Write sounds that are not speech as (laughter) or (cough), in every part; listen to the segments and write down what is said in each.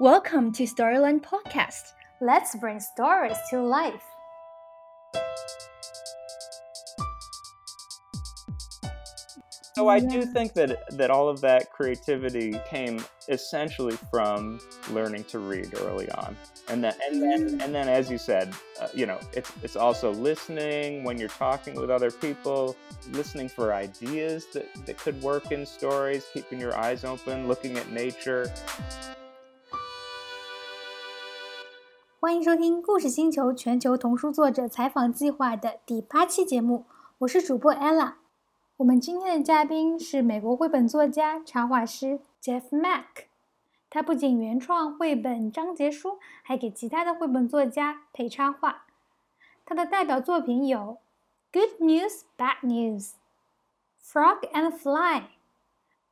Welcome to Storyland Podcast. Let's bring stories to life. So I do think that that all of that creativity came essentially from learning to read early on, and then and then and then, as you said, uh, you know, it's it's also listening when you're talking with other people, listening for ideas that that could work in stories, keeping your eyes open, looking at nature. 欢迎收听《故事星球全球童书作者采访计划》的第八期节目，我是主播 Ella。我们今天的嘉宾是美国绘本作家、插画师 Jeff Mack。他不仅原创绘本章节书，还给其他的绘本作家配插画。他的代表作品有《Good News, Bad News》、《Frog and Fly》、《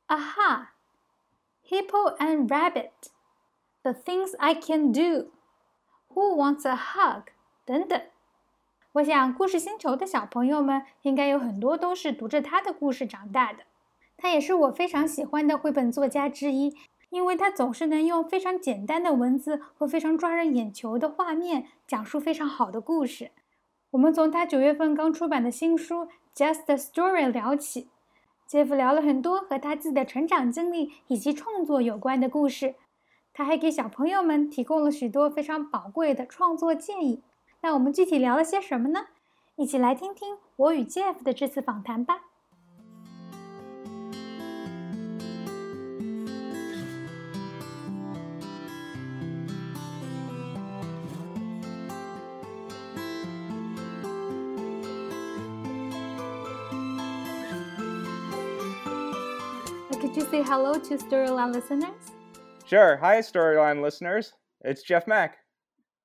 Aha》、《Hippo and Rabbit》、《The Things I Can Do》、《Who Wants a Hug》等等。我想，故事星球的小朋友们应该有很多都是读着他的故事长大的。他也是我非常喜欢的绘本作家之一，因为他总是能用非常简单的文字和非常抓人眼球的画面，讲述非常好的故事。我们从他九月份刚出版的新书《Just a Story》聊起，Jeff 聊了很多和他自己的成长经历以及创作有关的故事。他还给小朋友们提供了许多非常宝贵的创作建议。那我们具体聊了些什么呢？一起来听听我与 Jeff 的这次访谈吧。Could you say hello to Storyline listeners? Sure. Hi, Storyland listeners. It's Jeff Mack.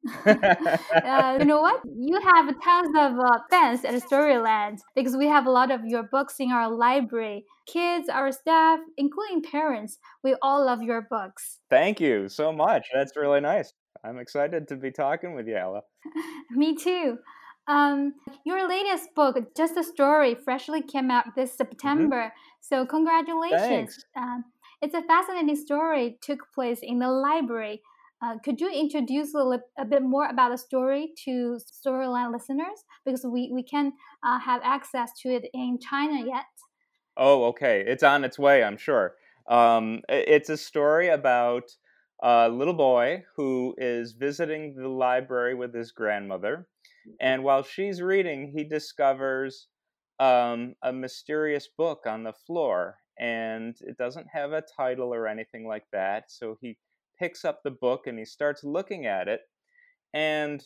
(laughs) uh, you know what? You have tons of uh, fans at Storyland because we have a lot of your books in our library. Kids, our staff, including parents, we all love your books. Thank you so much. That's really nice. I'm excited to be talking with you, Ella. (laughs) Me too. Um, your latest book, Just a Story, freshly came out this September. Mm-hmm. So congratulations. Um, it's a fascinating story. Took place in the library. Uh, could you introduce a, li- a, bit more about the story to Storyland listeners? Because we, we can uh, have access to it in China yet. Oh, okay. It's on its way, I'm sure. Um, it's a story about a little boy who is visiting the library with his grandmother. And while she's reading, he discovers um, a mysterious book on the floor. And it doesn't have a title or anything like that. So he picks up the book and he starts looking at it. And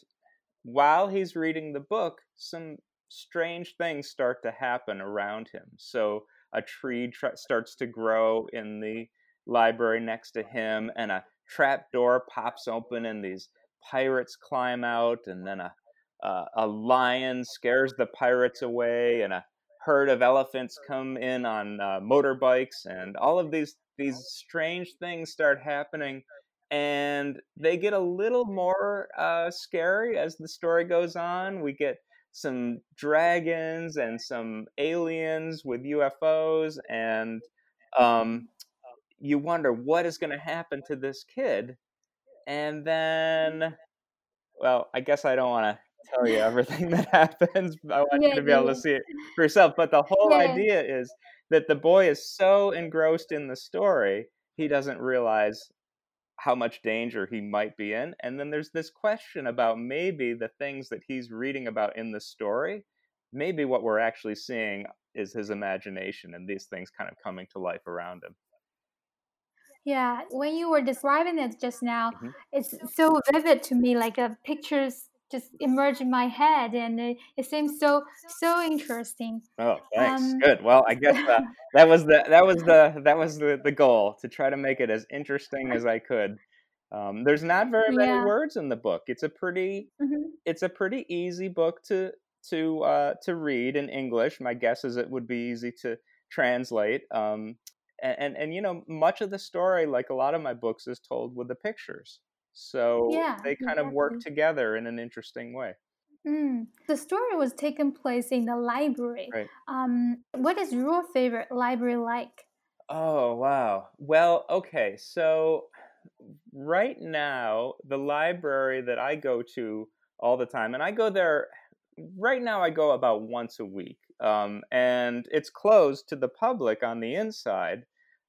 while he's reading the book, some strange things start to happen around him. So a tree tra- starts to grow in the library next to him, and a trap door pops open, and these pirates climb out, and then a uh, a lion scares the pirates away, and a herd of elephants come in on uh, motorbikes, and all of these these strange things start happening and they get a little more uh, scary as the story goes on. We get some dragons and some aliens with UFOs, and um, you wonder what is going to happen to this kid. And then, well, I guess I don't want to tell you everything (laughs) that happens. I want yeah, you to be yeah. able to see it for yourself. But the whole yeah. idea is that the boy is so engrossed in the story, he doesn't realize how much danger he might be in. And then there's this question about maybe the things that he's reading about in the story, maybe what we're actually seeing is his imagination and these things kind of coming to life around him. Yeah, when you were describing it just now, mm-hmm. it's so vivid to me, like uh, pictures just emerge in my head and it, it seems so so interesting. Oh thanks. Um, good. Well i guess uh, (laughs) that was the that was the that was the, the goal to try to make it as interesting as i could. Um, there's not very many yeah. words in the book. It's a pretty mm-hmm. it's a pretty easy book to to uh, to read in english. My guess is it would be easy to translate um, and, and and you know much of the story like a lot of my books is told with the pictures so yeah, they kind exactly. of work together in an interesting way. Mm. The story was taking place in the library. Right. Um, what is your favorite library like? Oh, wow. Well, okay. So right now, the library that I go to all the time, and I go there right now, I go about once a week, um, and it's closed to the public on the inside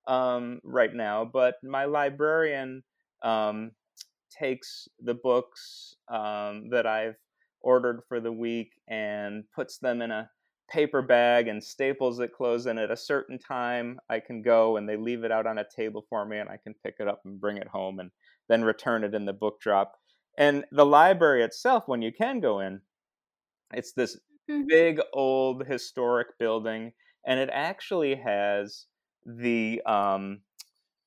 um, right now. But my librarian um, takes the books um, that I've ordered for the week and puts them in a paper bag and staples it closed and at a certain time i can go and they leave it out on a table for me and i can pick it up and bring it home and then return it in the book drop and the library itself when you can go in it's this mm-hmm. big old historic building and it actually has the um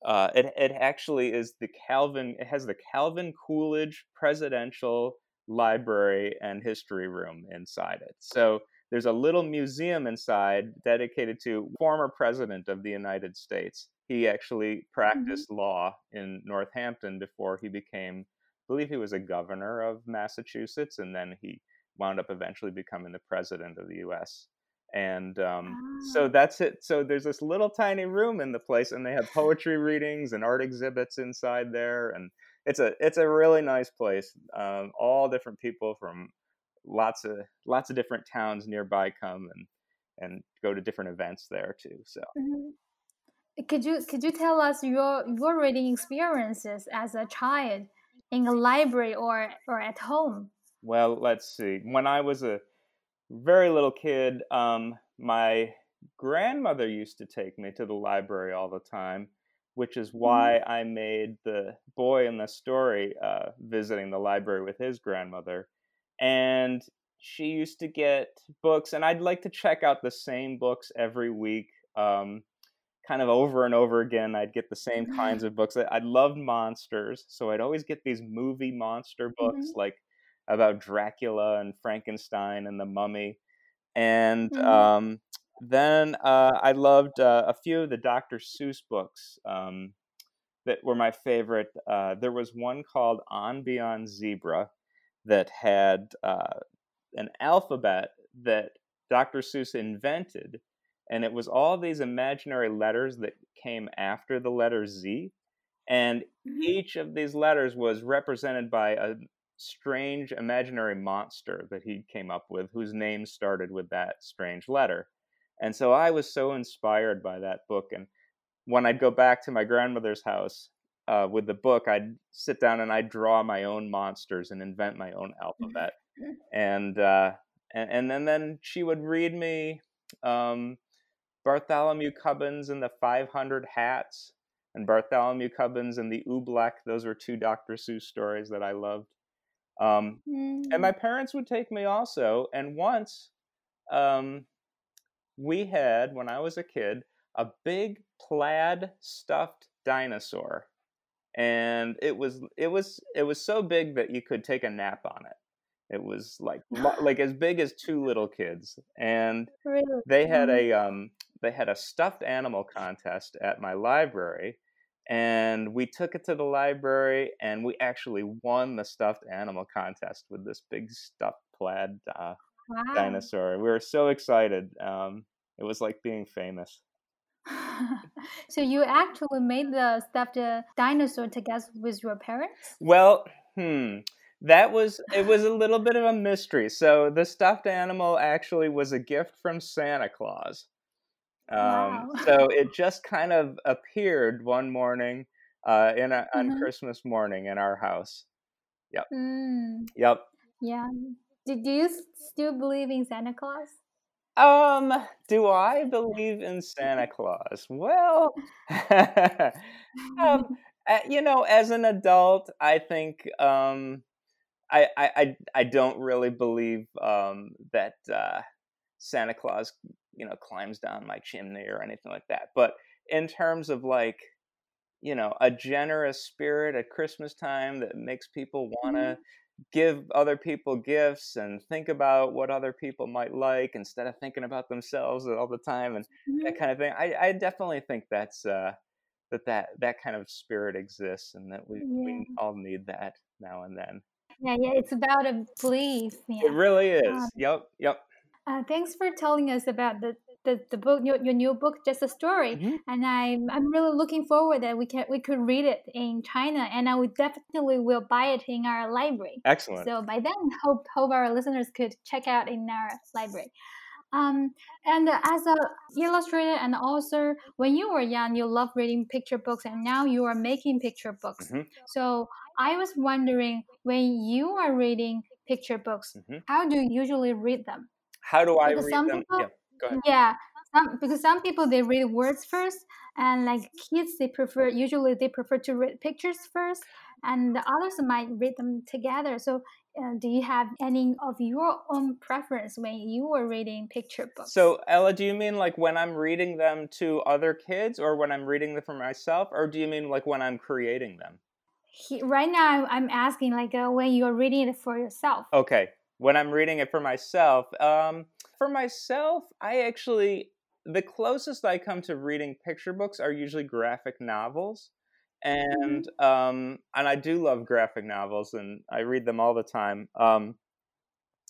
uh it, it actually is the calvin it has the calvin coolidge presidential library and history room inside it so there's a little museum inside dedicated to former president of the United States. He actually mm-hmm. practiced mm-hmm. law in Northampton before he became, I believe he was a governor of Massachusetts, and then he wound up eventually becoming the president of the U.S. And um, so ah. that's it. So there's this little tiny room in the place, and they have poetry readings and art exhibits inside there, and it's a it's a really nice place. Um, all different people from lots of lots of different towns nearby come and and go to different events there too. So. Mm-hmm. Could you could you tell us your your reading experiences as a child in a library or or at home? Well, let's see. When I was a very little kid, um, my grandmother used to take me to the library all the time, which is mm-hmm. why mm-hmm. I made the boy in the story uh, visiting the library with his grandmother and she used to get books and i'd like to check out the same books every week um, kind of over and over again i'd get the same mm-hmm. kinds of books i loved monsters so i'd always get these movie monster books mm-hmm. like about dracula and frankenstein and the mummy and mm-hmm. um, then uh, i loved uh, a few of the dr seuss books um, that were my favorite uh, there was one called on beyond zebra that had uh, an alphabet that Dr. Seuss invented, and it was all these imaginary letters that came after the letter Z, and mm-hmm. each of these letters was represented by a strange imaginary monster that he came up with, whose name started with that strange letter. And so I was so inspired by that book, and when I'd go back to my grandmother's house uh, with the book, I'd sit down and I'd draw my own monsters and invent my own alphabet, and uh, and and then then she would read me um, Bartholomew Cubbins and the Five Hundred Hats, and Bartholomew Cubbins and the Oobleck. Those were two Dr. Seuss stories that I loved. Um, mm. And my parents would take me also. And once um, we had, when I was a kid, a big plaid stuffed dinosaur and it was it was it was so big that you could take a nap on it it was like like as big as two little kids and really? they had mm-hmm. a um they had a stuffed animal contest at my library and we took it to the library and we actually won the stuffed animal contest with this big stuffed plaid uh, wow. dinosaur we were so excited um, it was like being famous (laughs) so you actually made the stuffed uh, dinosaur together with your parents? Well, hmm. That was it was a little bit of a mystery. So the stuffed animal actually was a gift from Santa Claus. Um, wow. so it just kind of appeared one morning uh, in a, on mm-hmm. Christmas morning in our house. Yep. Mm. Yep. Yeah. Do, do you still believe in Santa Claus? Um, do I believe in Santa Claus? Well, (laughs) um, (laughs) you know, as an adult, I think um, I, I I don't really believe um, that uh, Santa Claus, you know, climbs down my chimney or anything like that. But in terms of like, you know, a generous spirit at Christmas time that makes people want to mm-hmm give other people gifts and think about what other people might like instead of thinking about themselves all the time and mm-hmm. that kind of thing. I, I definitely think that's uh, that that that kind of spirit exists and that we, yeah. we all need that now and then. Yeah, yeah, it's about a belief. Yeah. It really is. Um, yep, yep. Uh, thanks for telling us about the the, the book your, your new book just a story Mhm. and i'm i'm really looking forward that we can we could read it in china and i would definitely will buy it in our library Excellent. so by then hope hope our listeners could check out in our library um, and as a illustrator and author when you were young you loved reading picture books and now you are making picture books Mhm. so i was wondering when you are reading picture books Mhm. how do you usually read them How do I because read them? people- Yeah, go ahead. yeah, some, because some people they read words first, and like kids they prefer usually they prefer to read pictures first, and the others might read them together. So, uh, do you have any of your own preference when you were reading picture books? So, Ella, do you mean like when I'm reading them to other kids or when I'm reading them for myself? Or do you mean like when I'm creating them? He, right now, I'm asking like uh, when you're reading it for yourself. Okay. When I'm reading it for myself, um, for myself, I actually, the closest I come to reading picture books are usually graphic novels. And um, and I do love graphic novels, and I read them all the time. Um,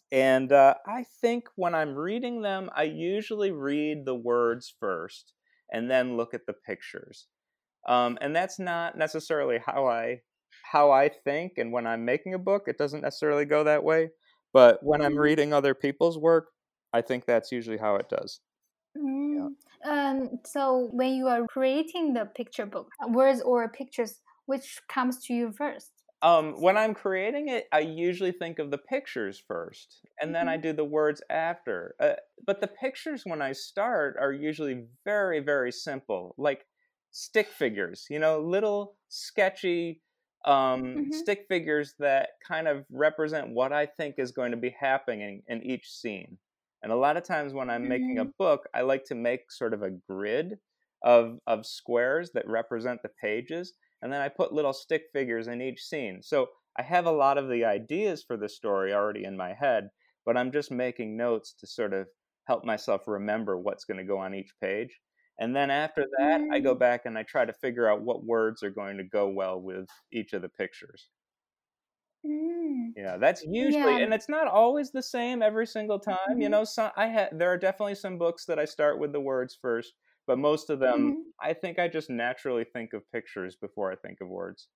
and uh, I think when I'm reading them, I usually read the words first, and then look at the pictures. Um, and that's not necessarily how I how I think. And when I'm making a book, it doesn't necessarily go that way. But when I'm Mhm. reading other people's work, I think that's usually how it does. Mm. Um, so when you are creating the picture book, words or pictures, which comes to you first? Um, when I'm creating it, I usually think of the pictures first, and then I do the words after. Uh, but the pictures, when I start, are usually very, very simple, like stick figures. You know, little sketchy um, Mhm. stick figures that kind of represent what I think is going to be happening in each scene. And a lot of times when I'm making a book, I like to make sort of a grid of of squares that represent the pages, and then I put little stick figures in each scene. So I have a lot of the ideas for the story already in my head, but I'm just making notes to sort of help myself remember what's going to go on each page. And then after that, I go Mm. back and I try to figure out what words are going to go well with each of the pictures. Mm. Yeah, that's usually, Yeah. and it's not always the same every single time. You Mhm. know, some I had there are definitely some books that I start with the words first, but most of them, Mhm. I think I just naturally think of pictures before I think of words.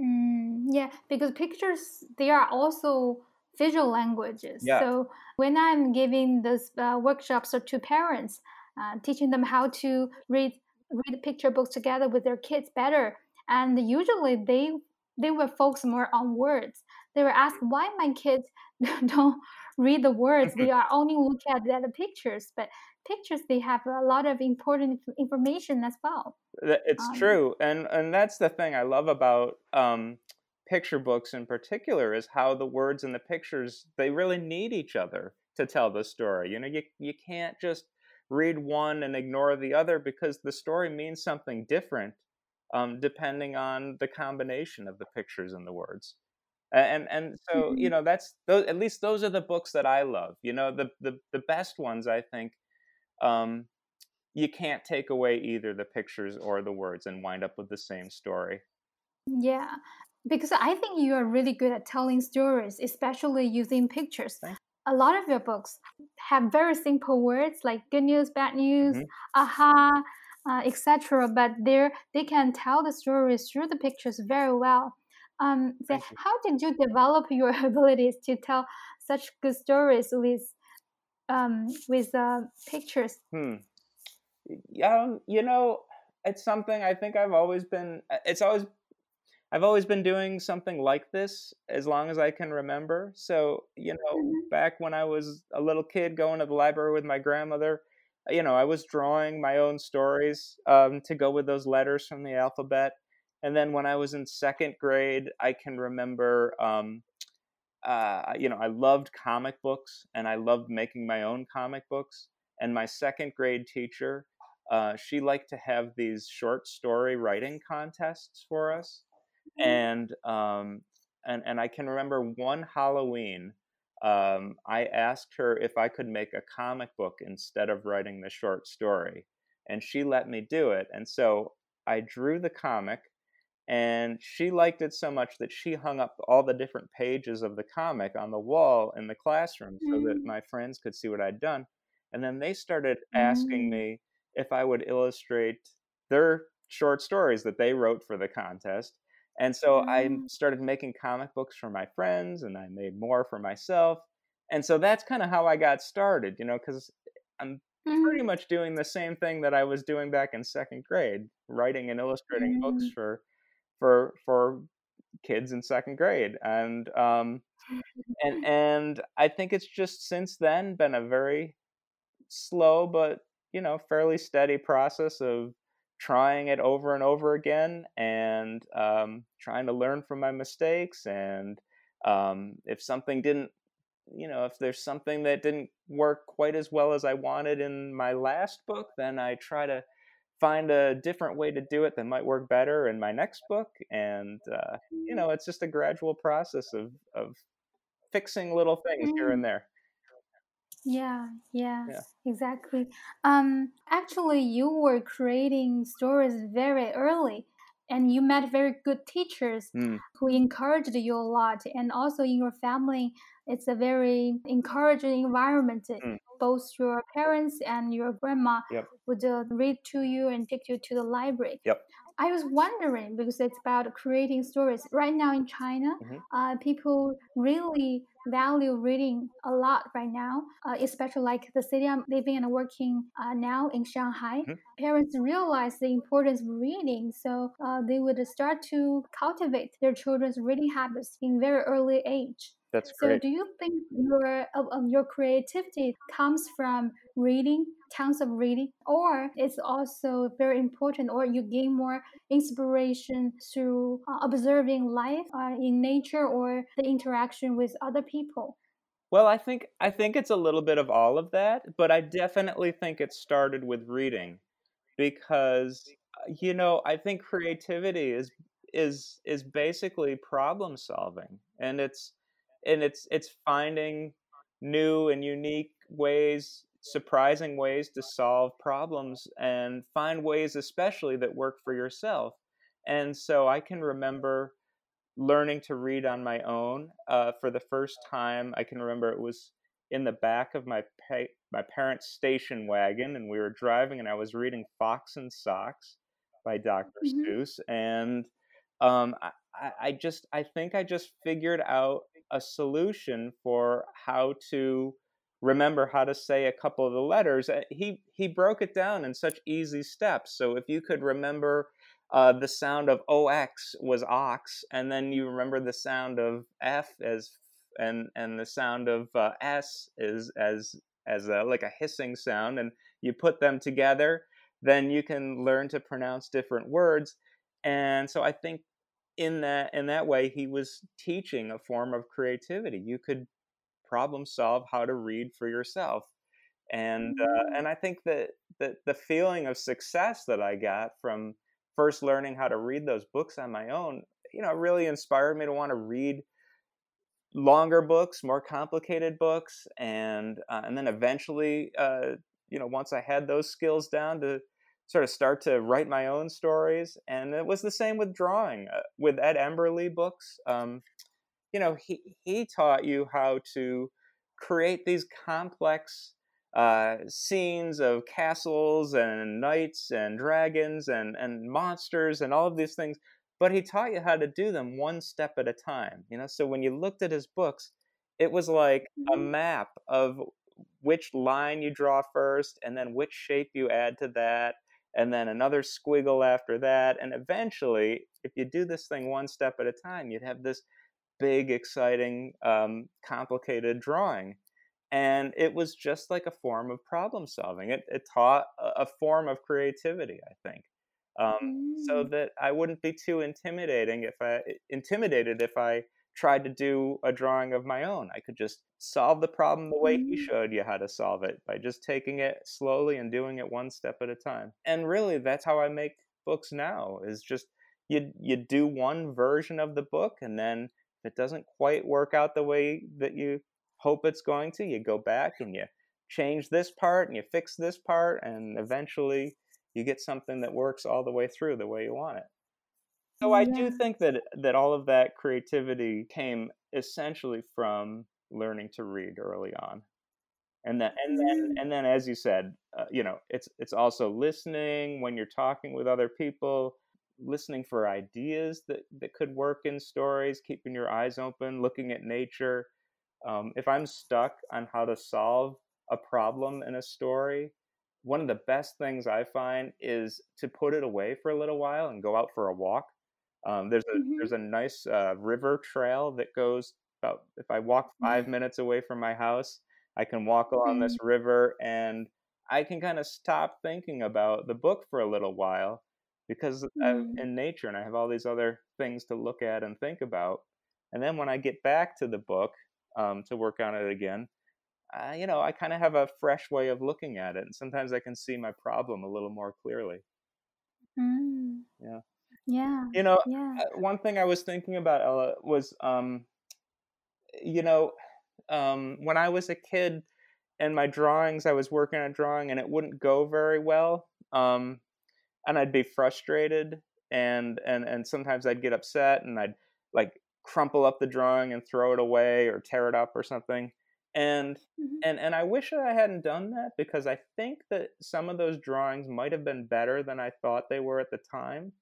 Mm, yeah, because pictures they are also visual languages. Yeah. So when I'm giving those uh, workshops to parents, uh, teaching them how to read read picture books together with their kids better, and usually they they will focus more on words. They will ask why my kids (laughs) don't read the words; they are (laughs) only look at the pictures. But pictures they have a lot of important information as well. It's Um, true, and and that's the thing I love about um, picture books in particular is how the words and the pictures they really need each other to tell the story. You know, you you can't just read one and ignore the other because the story means something different um, depending on the combination of the pictures and the words. And and so you mhm. know that's those at least those are the books that I love. You know, the the the best ones I think. Um, you can't take away either the pictures or the words and wind up with the same story. Yeah, because I think you are really good at telling stories, especially using pictures. A lot of your books have very simple words like good news, bad news, Mhm. aha, uh, etc. But they they can tell the stories through the pictures very well. Um, so how did you develop your (laughs) abilities to tell such good stories with um, with uh, pictures? Hmm. Yeah, um, you know, it's something I think I've always been. uh, It's always I've always been doing something like this as long as I can remember. So, you know, Mhm. back when I was a little kid going to the library with my grandmother, you know, I was drawing my own stories um, to go with those letters from the alphabet. And then when I was in second grade, I can remember, um, uh, you know, I loved comic books and I loved making my own comic books. And my second grade teacher, uh, she liked to have these short story writing contests for us and um, and and I can remember one Halloween. Um, I asked her if I could make a comic book instead of writing the short story, and she let me do it. And so I drew the comic, and she liked it so much that she hung up all the different pages of the comic on the wall in the classroom so that Mm. my friends could see what I'd done. And then they started asking Mm. me if I would illustrate their short stories that they wrote for the contest. And so I Mm. started making comic books for my friends and I made more for myself. And so that's kind of how I got started, you know, because I'm pretty Mm. much doing the same thing that I was doing back in second grade, writing and illustrating books Mm. for for for kids in second grade. And um and (laughs) and I think it's just since then been a very slow but you know fairly steady process of trying it over and over again and um, trying to learn from my mistakes and um, if something didn't you know if there's something that didn't work quite as well as i wanted in my last book then i try to find a different way to do it that might work better in my next book and uh, you know it's just a gradual process of of fixing little things here Mm. and there Yeah, yeah, Yeah. exactly. Um, actually, you were creating stories very early, and you met very good teachers Mm, who encouraged you a lot. And also in your family, it's a very encouraging environment. Mm. Both your parents and your grandma Yep. would uh, read to you and take you to the library. Yep. I was wondering because it's about creating stories. Right now in China, Mhm. uh, people really value reading a lot right now, uh, especially like the city I'm living and working uh, now in Shanghai. Mhm. Parents realize the importance of reading, so uh, they would start to cultivate their children's reading habits in very early age. that's So, great do you think your uh, your creativity comes from reading, tons of reading, or it's also very important, or you gain more inspiration through uh, observing life uh, in nature or the interaction with other people? Well, I think I think it's a little bit of all of that, but I definitely think it started with reading because uh, you know, I think creativity is is is basically problem solving and it's and it's it's finding new and unique ways, surprising ways to solve problems and find ways especially that work for yourself. And so I can remember learning to read on my own uh, for the first time. I can remember it was in the back of my pa- my parents' station wagon, and we were driving, and I was reading Fox in Socks by Dr. Mhm. Seuss, and um, I I just I think I just figured out a solution for how to remember how to say a couple of the letters. Uh, He he broke it down in such easy steps. So if you could remember uh, the sound of ox was ox, and then you remember the sound of f as and and the sound of uh, s is as as a, like a hissing sound, and you put them together, then you can learn to pronounce different words. And so I think in that in that way he was teaching a form of creativity. You could problem solve how to read for yourself and uh, Mm. and I think that that the feeling of success that I got from first learning how to read those books on my own, you know, really inspired me to want to read longer books, more complicated books, and uh, and then eventually, uh, you know, once I had those skills down to sort of start to write my own stories, and it was the same with drawing. Uh, with Ed Emberley books, um, you know, he he taught you how to create these complex uh, scenes of castles and knights and dragons and and monsters and all of these things. But he taught you how to do them one step at a time. You know, so when you looked at his books, it was like a Mhm. map of which line you draw first, and then which shape you add to that, and then another squiggle after that, and eventually, if you do this thing one step at a time, you'd have this big, exciting, um, complicated drawing. And it was just like a form of problem solving. It, it taught a, a form of creativity, I think, um, so Mm. that I wouldn't be too intimidating if I intimidated if I tried to do a drawing of my own. I could just solve the problem the way he Mm. showed you how to solve it by just taking it slowly and doing it one step at a time. And really, that's how I make books now. Is just you you do one version of the book, and then it doesn't quite work out the way that you hope it's going to, you go back and you change this part and you fix this part, and eventually you get something that works all the way through the way you want it. So I do think that that all of that creativity came essentially from learning to read early on. and then and then and then as you said uh, you know it's it's also listening when you're talking with other people listening for ideas that that could work in stories keeping your eyes open looking at nature. Um, if i'm stuck on how to solve a problem in a story one of the best things i find is to put it away for a little while and go out for a walk. Um, there's a Mhm. there's a nice uh, river trail that goes about if i walk five minutes away from my house I can walk along this river and I can kind of stop thinking about the book for a little while because I'm Mm. in nature and I have all these other things to look at and think about. And then when I get back to the book um, to work on it again, uh, you know, I kind of have a fresh way of looking at it. And sometimes I can see my problem a little more clearly. Mm. Yeah. Yeah. You know, Yeah. uh, one thing I was thinking about, Ella, was, um, you know, um, when I was a kid and my drawings, I was working on a drawing and it wouldn't go very well. Um, and I'd be frustrated and, and, and sometimes I'd get upset and I'd like crumple up the drawing and throw it away or tear it up or something. And, Mhm. and, and I wish that I hadn't done that because I think that some of those drawings might have been better than I thought they were at the time.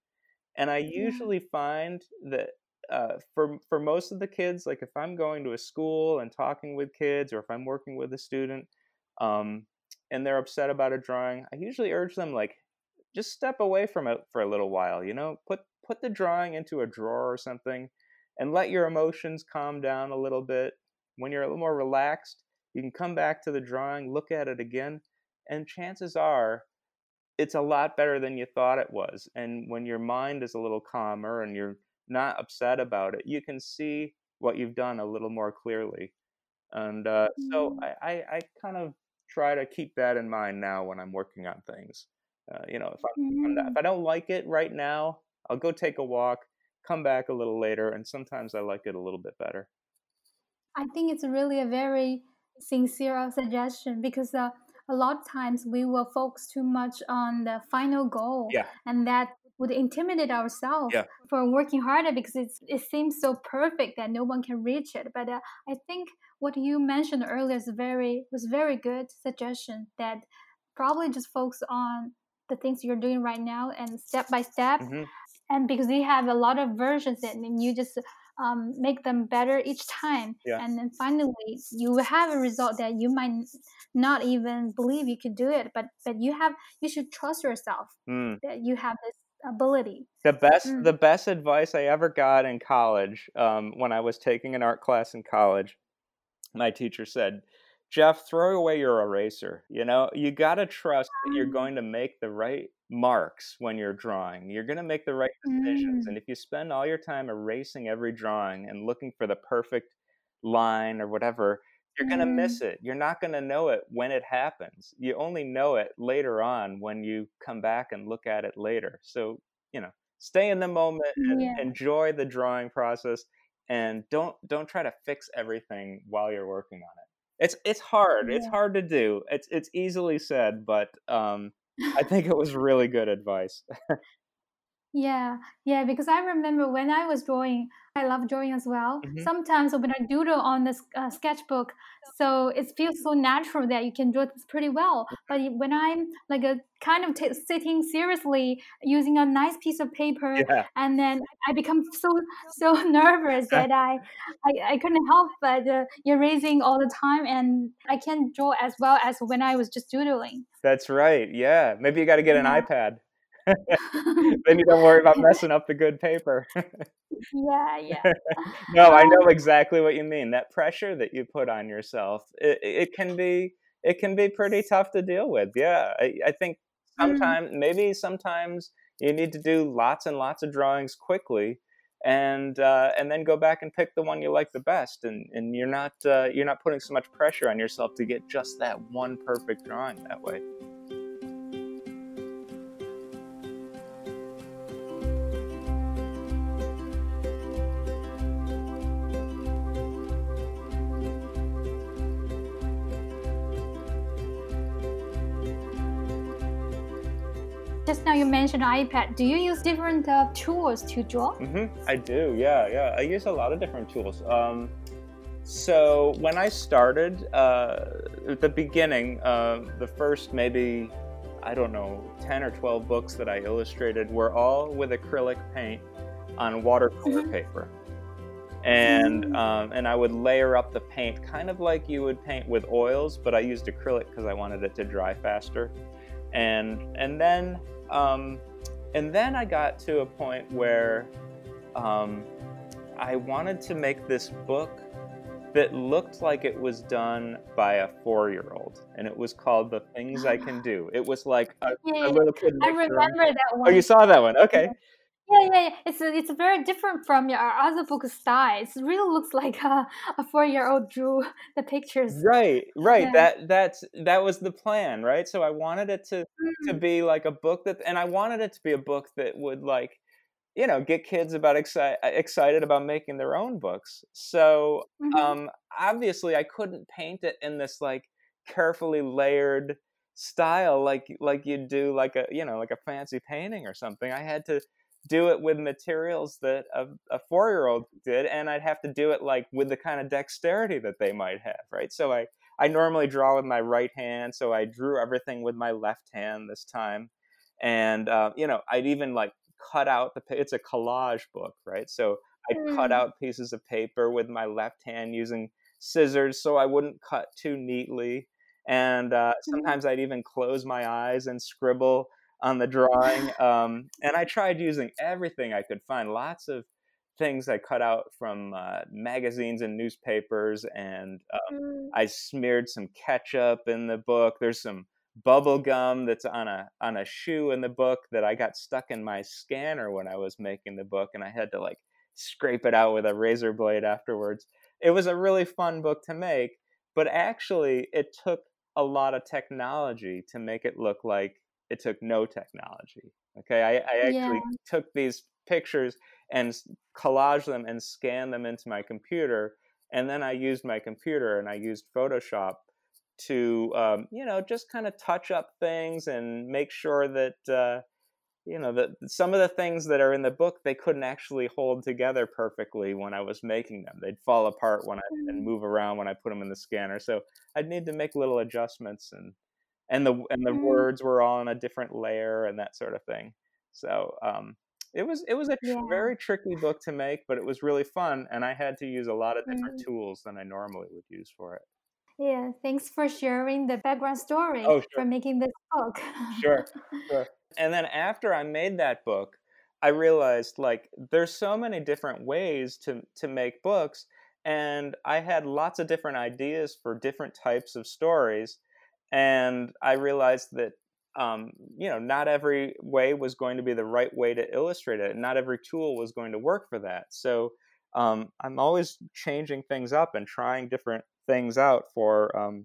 And I Yeah. usually find that uh, for for most of the kids, like if I'm going to a school and talking with kids, or if I'm working with a student, um, and they're upset about a drawing, I usually urge them like just step away from it for a little while. You know, put put the drawing into a drawer or something, and let your emotions calm down a little bit. When you're a little more relaxed, you can come back to the drawing, look at it again, and chances are it's a lot better than you thought it was. And when your mind is a little calmer and you're not upset about it, you can see what you've done a little more clearly. And uh, so Mm. I, I, I kind of try to keep that in mind now when I'm working on things. Uh, you know, if, I'm, not- Mm. if I don't like it right now, I'll go take a walk, come back a little later, and sometimes I like it a little bit better. I think it's really a very sincere suggestion because uh, a lot of times we will focus too much on the final goal, Yeah. and that would intimidate ourselves Yeah. for working harder because it's, it seems so perfect that no one can reach it. But uh, I think what you mentioned earlier is very was very good suggestion that probably just focus on the things you're doing right now and step by step hmm and because you have a lot of versions and then you just um, make them better each time Yeah. and then finally you will have a result that you might not even believe you could do it but but you have you should trust yourself Mm. that you have this ability The best, Mm. the best advice I ever got in college, um, when I was taking an art class in college, my teacher said, "Jeff, throw away your eraser. You know, you got to trust that you're Ah. going to make the right marks when you're drawing. You're going to make the right decisions, Mm. and if you spend all your time erasing every drawing and looking for the perfect line or whatever." You're going to miss Mm. it. You're not going to know it when it happens. You only know it later on when you come back and look at it later. So, you know, stay in the moment and Yeah. enjoy the drawing process and don't don't try to fix everything while you're working on it. It's it's hard. It's hard to do. It's it's easily said, but um I (laughs) think it was really good advice. (laughs) Yeah, yeah, because I remember when I was drawing, I love drawing as well. Mhm. Sometimes when I doodle on this uh, sketchbook, so it feels so natural that you can draw this pretty well. But when I'm like a kind of t- sitting seriously using a nice piece of paper, (laughs) yeah. and then I become so so (laughs) nervous that (laughs) I I, I couldn't help but uh, erasing all the time, and I can't draw as well as when I was just doodling. That's right. Yeah. Maybe you got to get an Yeah. iPad. Then you don't worry about (laughs) messing up the good paper. yeah, yeah. (laughs) no, I Um, know exactly what you mean. That pressure that you put on yourself, it, it can be it can be pretty tough to deal with. Yeah, I, I think Mm. sometimes maybe sometimes you need to do lots and lots of drawings quickly, and uh, and then go back and pick the one you like the best, and and you're not uh, you're not putting so much pressure on yourself to get just that one perfect drawing that way. Just now you mentioned iPad. Do you use different uh, tools to draw? hmm I do, yeah, yeah. I use a lot of different tools. Um, so when I started uh, at the beginning, uh, the first maybe I don't know ten or twelve books that I illustrated were all with acrylic paint on watercolor mm-hmm. paper, and mm-hmm. um, and I would layer up the paint kind of like you would paint with oils, but I used acrylic because I wanted it to dry faster, and and then um, and then I got to a point where um, I wanted to make this book that looked like it was done by a four-year-old, and it was called "The Things I Can (gasps) Do." It was like a, a little kid. I remember that one. Oh, you saw that one? Okay. Yeah, yeah, yeah. It's it's very different from your other book style. It really looks like a, a four-year-old drew the pictures. Right, right. Yeah. That that's that was the plan, right? So I wanted it to mm. to be like a book that, and I wanted it to be a book that would like you know get kids about exci- excited about making their own books so mm-hmm. um, obviously i couldn't paint it in this like carefully layered style like like you do like a you know like a fancy painting or something i had to do it with materials that a, a four year old did and i'd have to do it like with the kind of dexterity that they might have right so i i normally draw with my right hand so i drew everything with my left hand this time and uh, you know i'd even like cut out the it's a collage book right so i mm. cut out pieces of paper with my left hand using scissors so i wouldn't cut too neatly and uh, mm-hmm. sometimes i'd even close my eyes and scribble on the drawing um, and i tried using everything i could find lots of things i cut out from uh, magazines and newspapers and um, mm. i smeared some ketchup in the book there's some bubble gum that's on a on a shoe in the book that I got stuck in my scanner when I was making the book and I had to like scrape it out with a razor blade afterwards. It was a really fun book to make, but actually it took a lot of technology to make it look like it took no technology. Okay, I, I actually yeah. took these pictures and collaged them and scanned them into my computer, and then I used my computer and I used Photoshop to um, you know just kind of touch up things and make sure that uh, you know that some of the things that are in the book they couldn't actually hold together perfectly when I was making them. They'd fall apart when I and mm. move around when I put them in the scanner. So I'd need to make little adjustments and and the and the mm. words were all in a different layer and that sort of thing. So um, it was it was a yeah. very tricky book to make, but it was really fun, and I had to use a lot of different mm. tools than I normally would use for it. Yeah, thanks for sharing the background story oh, sure. for making this book. sure, (laughs) sure. And then after I made that book, I realized like there's so many different ways to to make books and I had lots of different ideas for different types of stories and I realized that um, you know not every way was going to be the right way to illustrate it and not every tool was going to work for that so um, i'm always changing things up and trying different things out for um,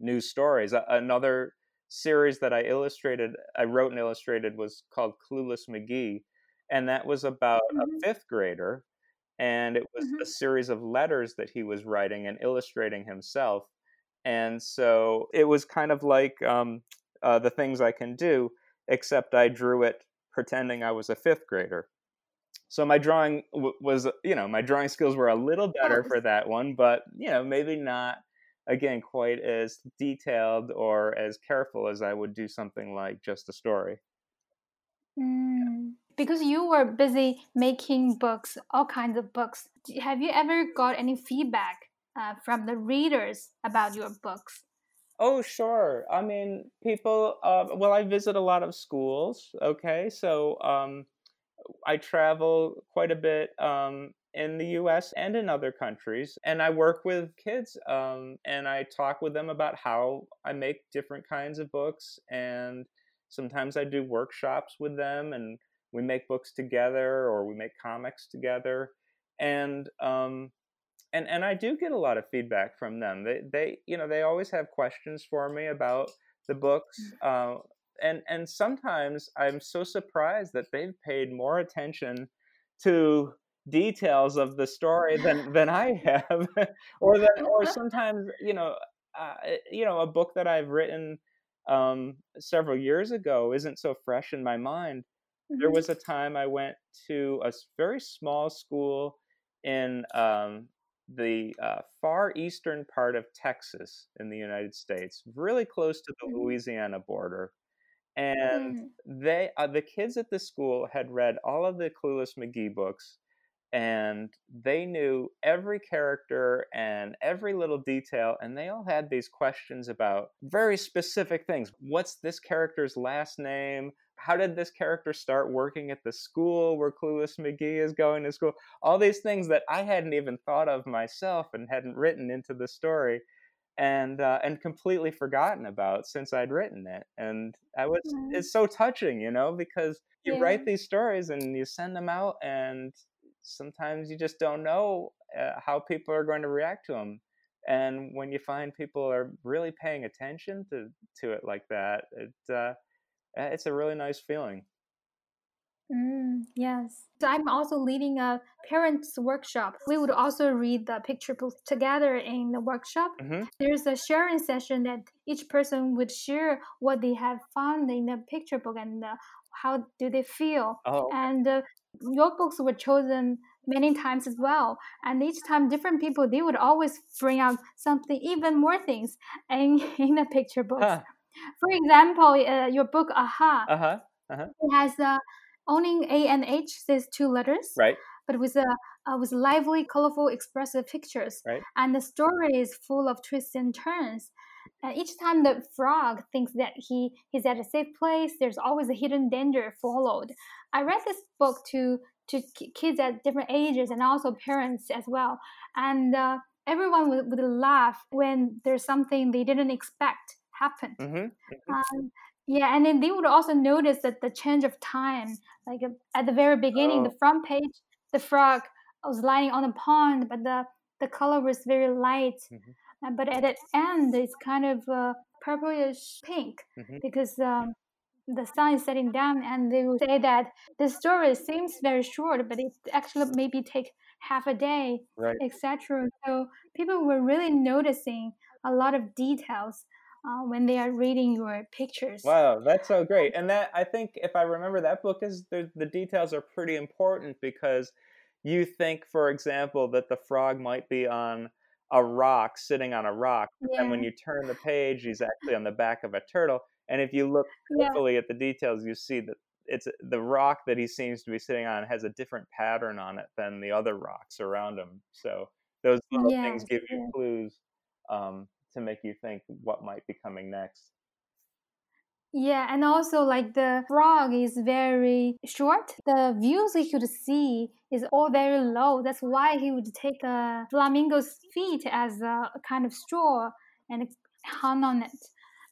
news stories. Another series that I illustrated, I wrote and illustrated, was called Clueless McGee, and that was about mm-hmm. a fifth grader, and it was mm-hmm. a series of letters that he was writing and illustrating himself. And so it was kind of like um, uh, the things I can do, except I drew it pretending I was a fifth grader. So my drawing w- was, you know, my drawing skills were a little better for that one, but you know, maybe not again quite as detailed or as careful as I would do something like just a story. Mm. Because you were busy making books, all kinds of books. Have you ever got any feedback uh, from the readers about your books? Oh, sure. I mean, people. Uh, well, I visit a lot of schools. Okay, so um, I travel quite a bit um, in the US and in other countries, and I work with kids um, and I talk with them about how I make different kinds of books. And sometimes I do workshops with them, and we make books together or we make comics together. And um, and and I do get a lot of feedback from them. They they you know they always have questions for me about the books. Mm. Uh, and and sometimes I'm so surprised that they've paid more attention to details of the story than than I have, (laughs) or that (laughs) or sometimes you know uh, you know a book that I've written um, several years ago isn't so fresh in my mind. Mm-hmm. There was a time I went to a very small school in um, the uh, far eastern part of Texas in the United States, really close to the Mhm. Louisiana border. And Mm. they, uh, the kids at the school had read all of the Clueless McGee books, and they knew every character and every little detail, and they all had these questions about very specific things. What's this character's last name? How did this character start working at the school where Clueless McGee is going to school? All these things that I hadn't even thought of myself and hadn't written into the story and uh, and completely forgotten about since I'd written it. And I was Mm. it's so touching, you know, because you Yeah. write these stories and you send them out, and sometimes you just don't know uh, how people are going to react to them. And when you find people are really paying attention to to it like that, it uh, it's a really nice feeling. Mm, yes. So I'm also leading a parents workshop. We would also read the picture book together in the workshop. hmm There's a sharing session that each person would share what they have found in the picture book and uh, how do they feel. Oh, And uh, your books were chosen many times as well. And each time, different people they would always bring out something, even more things, in (laughs) in the picture books. huh. For example, uh, your book Aha. uh huh, uh huh. It has uh, owning A and H says two letters, Right, but with a uh, with lively, colorful, expressive pictures. right. And the story is full of twists and turns. And each time the frog thinks that he he's at a safe place, there's always a hidden danger followed. I read this book to to ki- kids at different ages and also parents as well, and uh, everyone would, would laugh when there's something they didn't expect happen. hmm Um, yeah, and then they would also notice that the change of time, like uh, at the very beginning, Oh, the front page, the frog was lying on the pond, but the the color was very light. hmm Uh, but at the end, it's kind of uh, purplish pink hmm because um, the sun is setting down, and they will say that the story seems very short, but it actually maybe take half a day, Right. etc. So people were really noticing a lot of details uh, when they are reading your pictures. Wow, that's so great. And that I think if I remember that book is the the details are pretty important because you think, for example, that the frog might be on a rock, sitting on a rock, but then when you turn the page, he's actually on the back of a turtle. And if you look yeah, carefully at the details, you see that it's the rock that he seems to be sitting on has a different pattern on it than the other rocks around him. So those little things give you clues um, to make you think what might be coming next. Yeah, and also like the frog is very short. The views he could see is all very low. That's why he would take a flamingo's feet as a kind of straw and hung on it.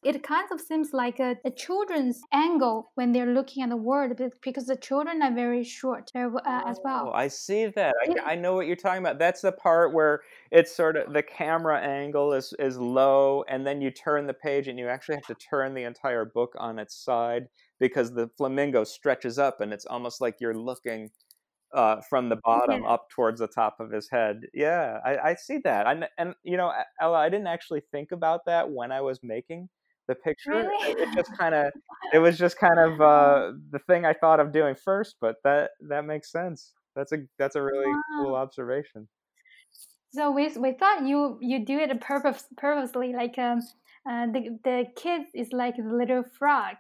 It kind of seems like a, a children's angle when they're looking at the world be- because the children are very short there, uh, as Oh, well. I see that. I, I know what you're talking about. That's the part where it's sort of the camera angle is is low, and then you turn the page, and you actually have to turn the entire book on its side because the flamingo stretches up, and it's almost like you're looking uh, from the bottom yeah, up towards the top of his head. Yeah, I, I see that. And and you know, Ella, I didn't actually think about that when I was making the picture. really? It, it just kind of, (laughs) it was just kind of uh, the thing I thought of doing first. But that that makes sense. That's a that's a really cool observation. So we we thought you you do it purpose purposely like um uh, the the kid is like the little frog.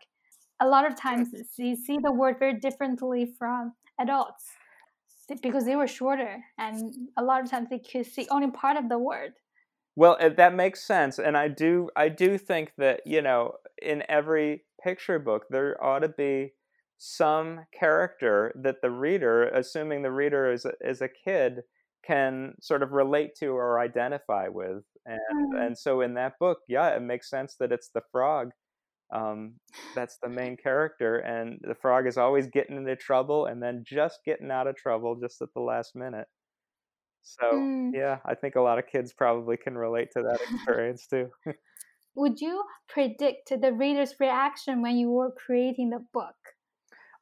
A lot of times you see the word very differently from adults because they were shorter and a lot of times they could see only part of the word. Well, that makes sense, and I do I do think that you know in every picture book there ought to be some character that the reader, assuming the reader is a, is a kid, can sort of relate to or identify with, and Mm. and so in that book, yeah, it makes sense that it's the frog. Um, that's the main character, and the frog is always getting into trouble and then just getting out of trouble just at the last minute. So Mm. yeah, I think a lot of kids probably can relate to that experience too. (laughs) Would you predict the reader's reaction when you were creating the book?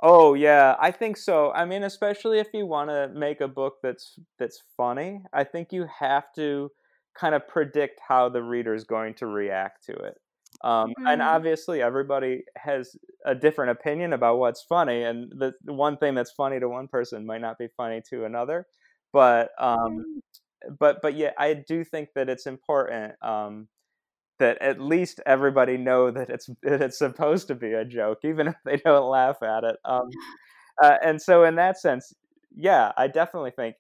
Oh yeah, I think so. I mean, especially if you want to make a book that's that's funny, I think you have to kind of predict how the reader is going to react to it. Um, and Mm. obviously, everybody has a different opinion about what's funny, and the one thing that's funny to one person might not be funny to another. But um, Mm. but but yeah, I do think that it's important um, that at least everybody know that it's (laughs) that it's supposed to be a joke, even if they don't laugh at it. Um, uh, and so, in that sense, yeah, I definitely think,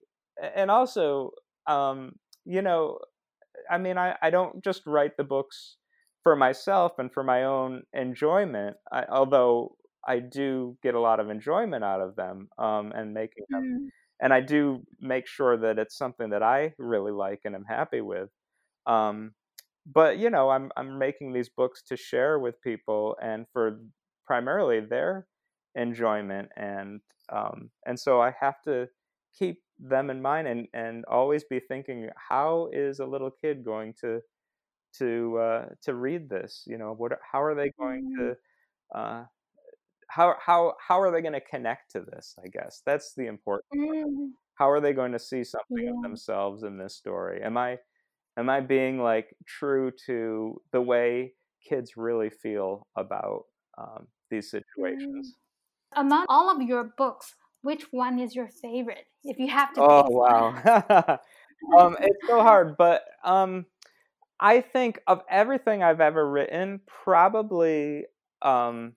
and also, um, you know, I mean, I, I don't just write the books for myself and for my own enjoyment, I, although I do get a lot of enjoyment out of them um, and making them. Mm. And I do make sure that it's something that I really like and am happy with. Um, but you know, I'm I'm making these books to share with people and for primarily their enjoyment and um, and so I have to keep them in mind and and always be thinking how is a little kid going to to uh, to read this you know what how are they going to mm. uh, how how how are they going to connect to this i guess that's the important mm. how are they going to see something yeah. of themselves in this story am i am i being like true to the way kids really feel about um, these situations mm. among all of your books which one is your favorite if you have to oh wow (laughs) um, it's so hard but um, i think of everything i've ever written probably um,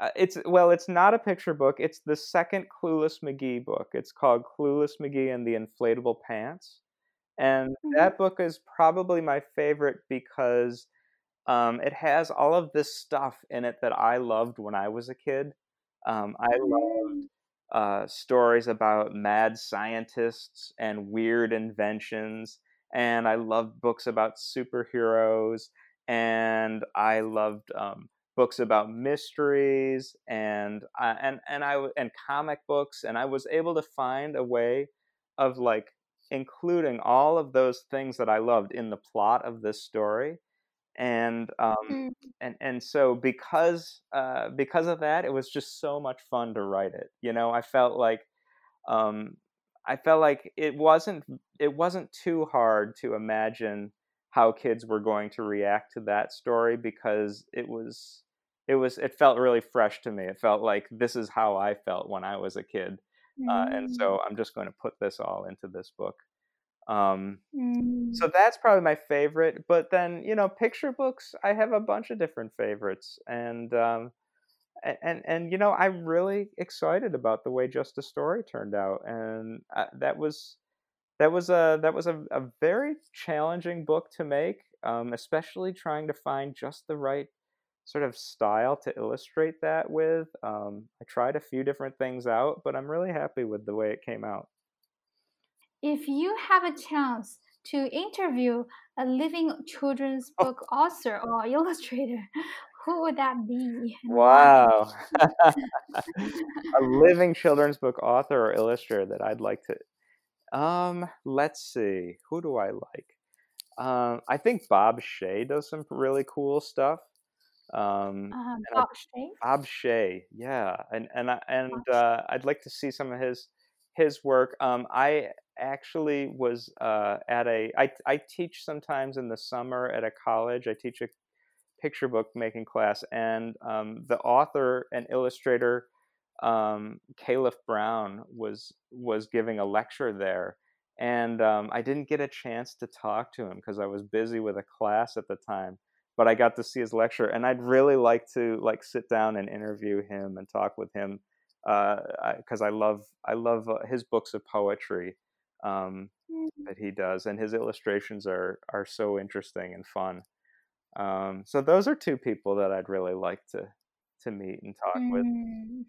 uh, it's well it's not a picture book it's the second clueless mcgee book it's called clueless mcgee and the inflatable pants and mm-hmm. that book is probably my favorite because um, it has all of this stuff in it that i loved when i was a kid um, I loved mm. uh, stories about mad scientists and weird inventions, and I loved books about superheroes, and I loved um, books about mysteries and uh, and and I and comic books, and I was able to find a way of like including all of those things that I loved in the plot of this story and um, mm. and and so because uh, because of that, it was just so much fun to write it. You know, I felt like um, I felt like it wasn't it wasn't too hard to imagine how kids were going to react to that story because it was it was it felt really fresh to me. It felt like this is how I felt when I was a kid, mm. uh, and so mm. I'm just going to put this all into this book. Um, mm. So that's probably my favorite. But then, you know, picture books, I have a bunch of different favorites, and um, and and you know, I'm really excited about the way Just a Story turned out, and uh, that was that was a that was a, a very challenging book to make, um, especially trying to find just the right sort of style to illustrate that with. Um, I tried a few different things out, but I'm really happy with the way it came out. If you have a chance to interview a living children's oh. book oh. author or (laughs) illustrator, who would that be? (laughs) Wow. (laughs) a living children's book author or illustrator that I'd like to. Um, let's see. Who do I like? Um, I think Bob Shea does some really cool stuff. Um, uh, Bob Shea. Bob Shea, yeah, and and I, and uh, I'd like to see some of his his work. Um, I actually was uh, at a. I, I teach sometimes in the summer at a college. I teach a picture book making class, and um, the author and illustrator um, Calef Brown was was giving a lecture there, and um, I didn't get a chance to talk to him because I was busy with a class at the time. But I got to see his lecture, and I'd really like to like sit down and interview him and talk with him because uh, I, I, love I love uh, his books of poetry um, mm. that he does, and his illustrations are are so interesting and fun. Um, so those are two people that I'd really like to to meet and talk mm. with.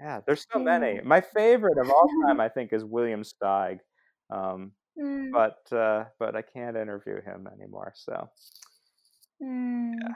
Yeah, there's so many. My favorite of all (laughs) time, I think, is William Steig, um, mm. but uh, but I can't interview him anymore. So yeah.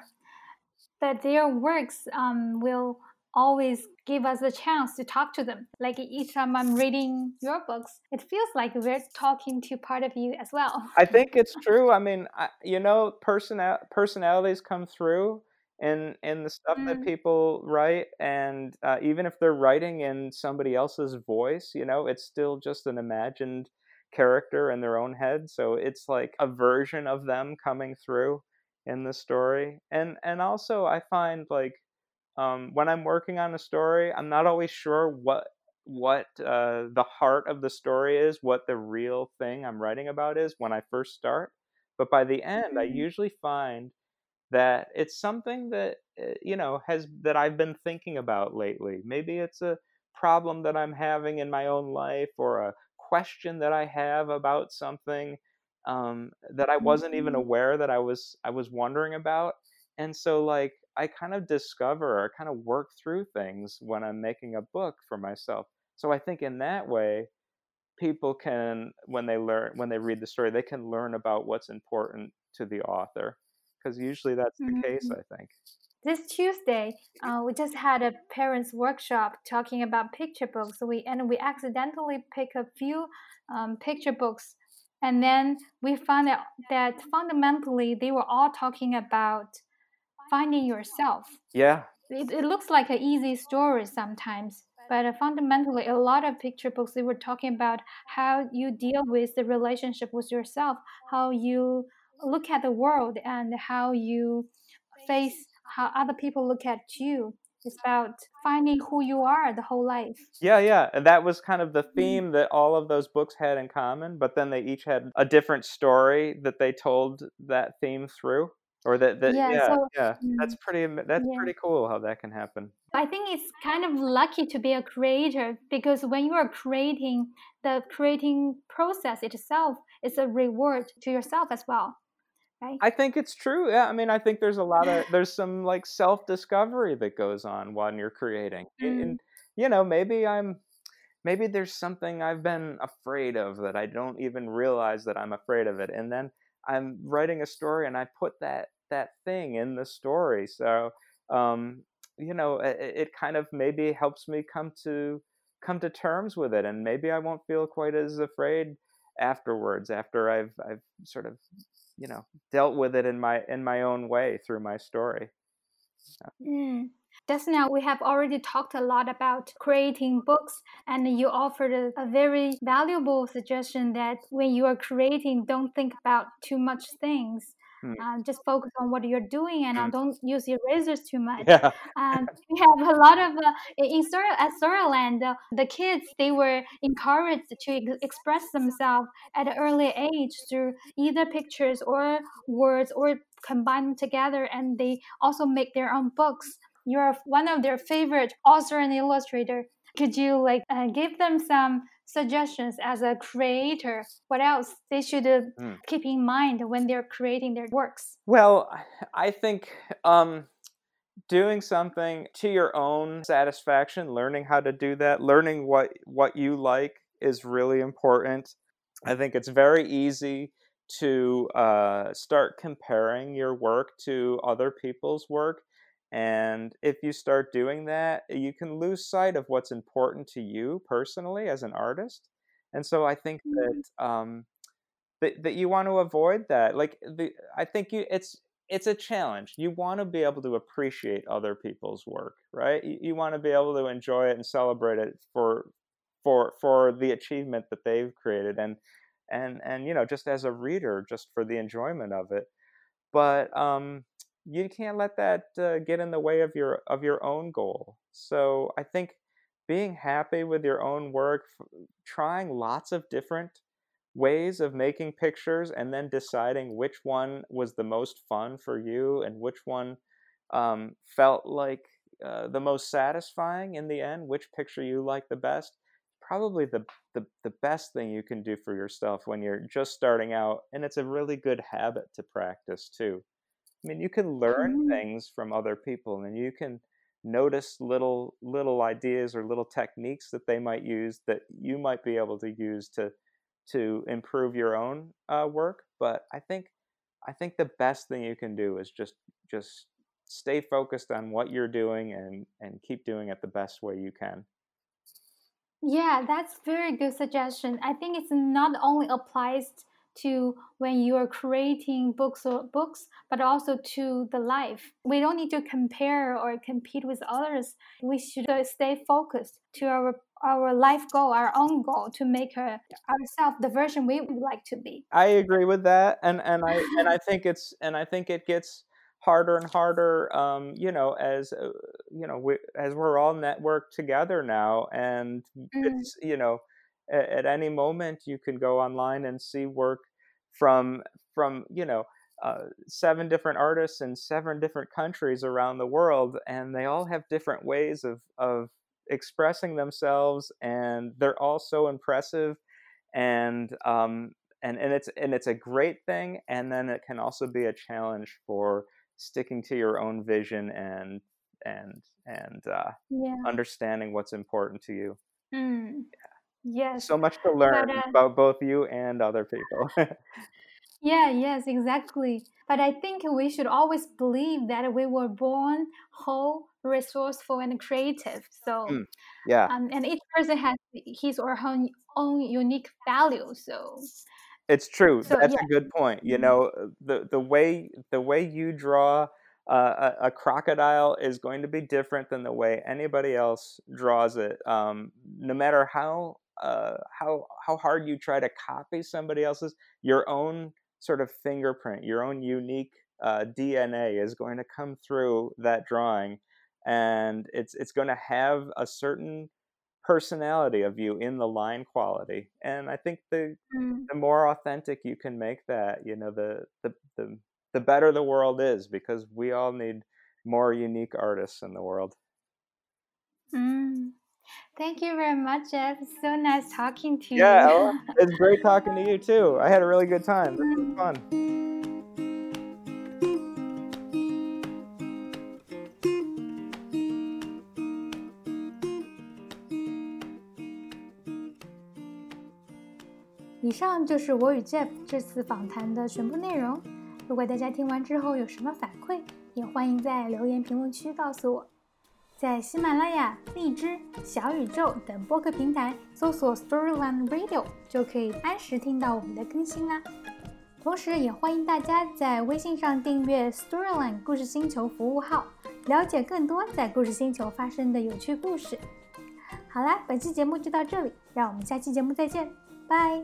But their works um, will always give us a chance to talk to them. Like each time I'm reading your books, it feels like we're talking to part of you as well. I think it's true. I mean, I, you know, personal personalities come through in in the stuff mm. that people write, and uh, even if they're writing in somebody else's voice, you know, it's still just an imagined character in their own head. So it's like a version of them coming through in the story, and and also I find like um, when I'm working on a story, I'm not always sure what what uh, the heart of the story is, what the real thing I'm writing about is when I first start. But by the end, I Mhm. usually find that it's something that uh, you know has that I've been thinking about lately. Maybe it's a problem that I'm having in my own life or a question that I have about something um, that I wasn't even Mhm. aware that I was I was wondering about. And so like I kind of discover or kind of work through things when I'm making a book for myself. So I think in that way people can when they learn when they read the story they can learn about what's important to the author because usually that's the case Mhm. I think. This Tuesday, uh, we just had a parents' workshop talking about picture books. We and we accidentally pick a few um, picture books, and then we found out that fundamentally they were all talking about finding yourself. Yeah. It, it looks like an easy story sometimes, but uh, fundamentally, a lot of picture books they were talking about how you deal with the relationship with yourself, how you look at the world, and how you face how other people look at you. It's about finding who you are the whole life. Yeah, yeah. And that was kind of the Mm. theme that all of those books had in common, but then they each had a different story that they told that theme through. Or that, that Yeah, yeah, so yeah. That's mm, pretty that's yeah. pretty cool how that can happen. I think it's kind of lucky to be a creator because when you are creating, the creating process itself is a reward to yourself as well, right? I think it's true. Yeah, I mean, I think there's a lot of there's some like self discovery that goes on when you're creating, and, Mm. and you know, maybe I'm maybe there's something I've been afraid of that I don't even realize that I'm afraid of it, and then I'm writing a story and I put that that thing in the story. So, um, you know, it, it kind of maybe helps me come to come to terms with it, and maybe I won't feel quite as afraid afterwards after I've I've sort of you know dealt with it in my in my own way through my story Mm. Just now, we have already talked a lot about creating books, and you offered a, a very valuable suggestion that when you are creating, don't think about too much things. Hmm. Uh, just focus on what you're doing and uh, Mm. don't use erasers too much. yeah And (laughs) we have a lot of uh, in Story at Storyland, uh, the kids they were encouraged to ex- express themselves at an early age through either pictures or words or combine them together, and they also make their own books. You're one of their favorite author and illustrator. Could you like uh, give them some suggestions as a creator? What else they should Mm. keep in mind when they're creating their works? well i think um doing something to your own satisfaction learning how to do that learning what what you like is really important i think it's very easy to uh, start comparing your work to other people's work and if you start doing that you can lose sight of what's important to you personally as an artist. And so i think Mm. that um, that, that you want to avoid that. Like the i think you it's it's a challenge. You want to be able to appreciate other people's work right? You, you want to be able to enjoy it and celebrate it for for for the achievement that they've created and and and you know just as a reader just for the enjoyment of it. But um you can't let that uh, get in the way of your of your own goal so i think being happy with your own work trying lots of different ways of making pictures and then deciding which one was the most fun for you and which one um, felt like uh, the most satisfying in the end, which picture you like the best. Probably the, the the best thing you can do for yourself when you're just starting out, and it's a really good habit to practice too. I mean, you can learn Mm. things from other people, and you can notice little little ideas or little techniques that they might use that you might be able to use to to improve your own uh, work. But I think I think the best thing you can do is just just stay focused on what you're doing and and keep doing it the best way you can. Yeah, that's very good suggestion. I think it's not only applies to when you are creating books or books, but also to the life. We don't need to compare or compete with others. We should stay focused to our our life goal, our own goal, to make our, ourselves the version we would like to be. I agree with that, and and I and I think it's and I think it gets harder and harder. Um, you know, as uh, you know, we, as we're all networked together now, and Mm. it's you know, at, any moment you can go online and see work from from you know uh, seven different artists in seven different countries around the world, and they all have different ways of of expressing themselves, and they're all so impressive, and um, and and it's and it's a great thing, and then it can also be a challenge for sticking to your own vision and and and uh, Yeah. understanding what's important to you. Mm. Yes. So much to learn uh, about both you and other people. (laughs) Yeah, yes, exactly. But I think we should always believe that we were born whole, resourceful, and creative. So, Mm, yeah. um, and each person has his or her own unique value. So, It's true. so That's yeah. a good point. You Mhm. know, uh, the the way the way you draw uh, a, a crocodile is going to be different than the way anybody else draws it. Um, no matter how uh, how how hard you try to copy somebody else's, your own sort of fingerprint, your own unique uh, DNA is going to come through that drawing, and it's it's going to have a certain personality of you in the line quality. And I think the Mm, the more authentic you can make that, you know, the the the, the better the world is because we all need more unique artists in the world. mm. Thank you very much, Jeff. So nice talking to Yeah, you. Ella, (laughs) it's great talking to you too. I had a really good time. This was fun. 以上就是我与 Jeff 这次访谈的全部内容。如果大家听完之后有什么反馈，也欢迎在留言评论区告诉我。 在喜马拉雅、荔枝、小宇宙等播客平台搜索 Storyline Radio 就可以按时听到我们的更新啦。同时，也欢迎大家在微信上订阅 Storyline 故事星球服务号，了解更多在故事星球发生的有趣故事。好啦，本期节目就到这里，让我们下期节目再见，拜。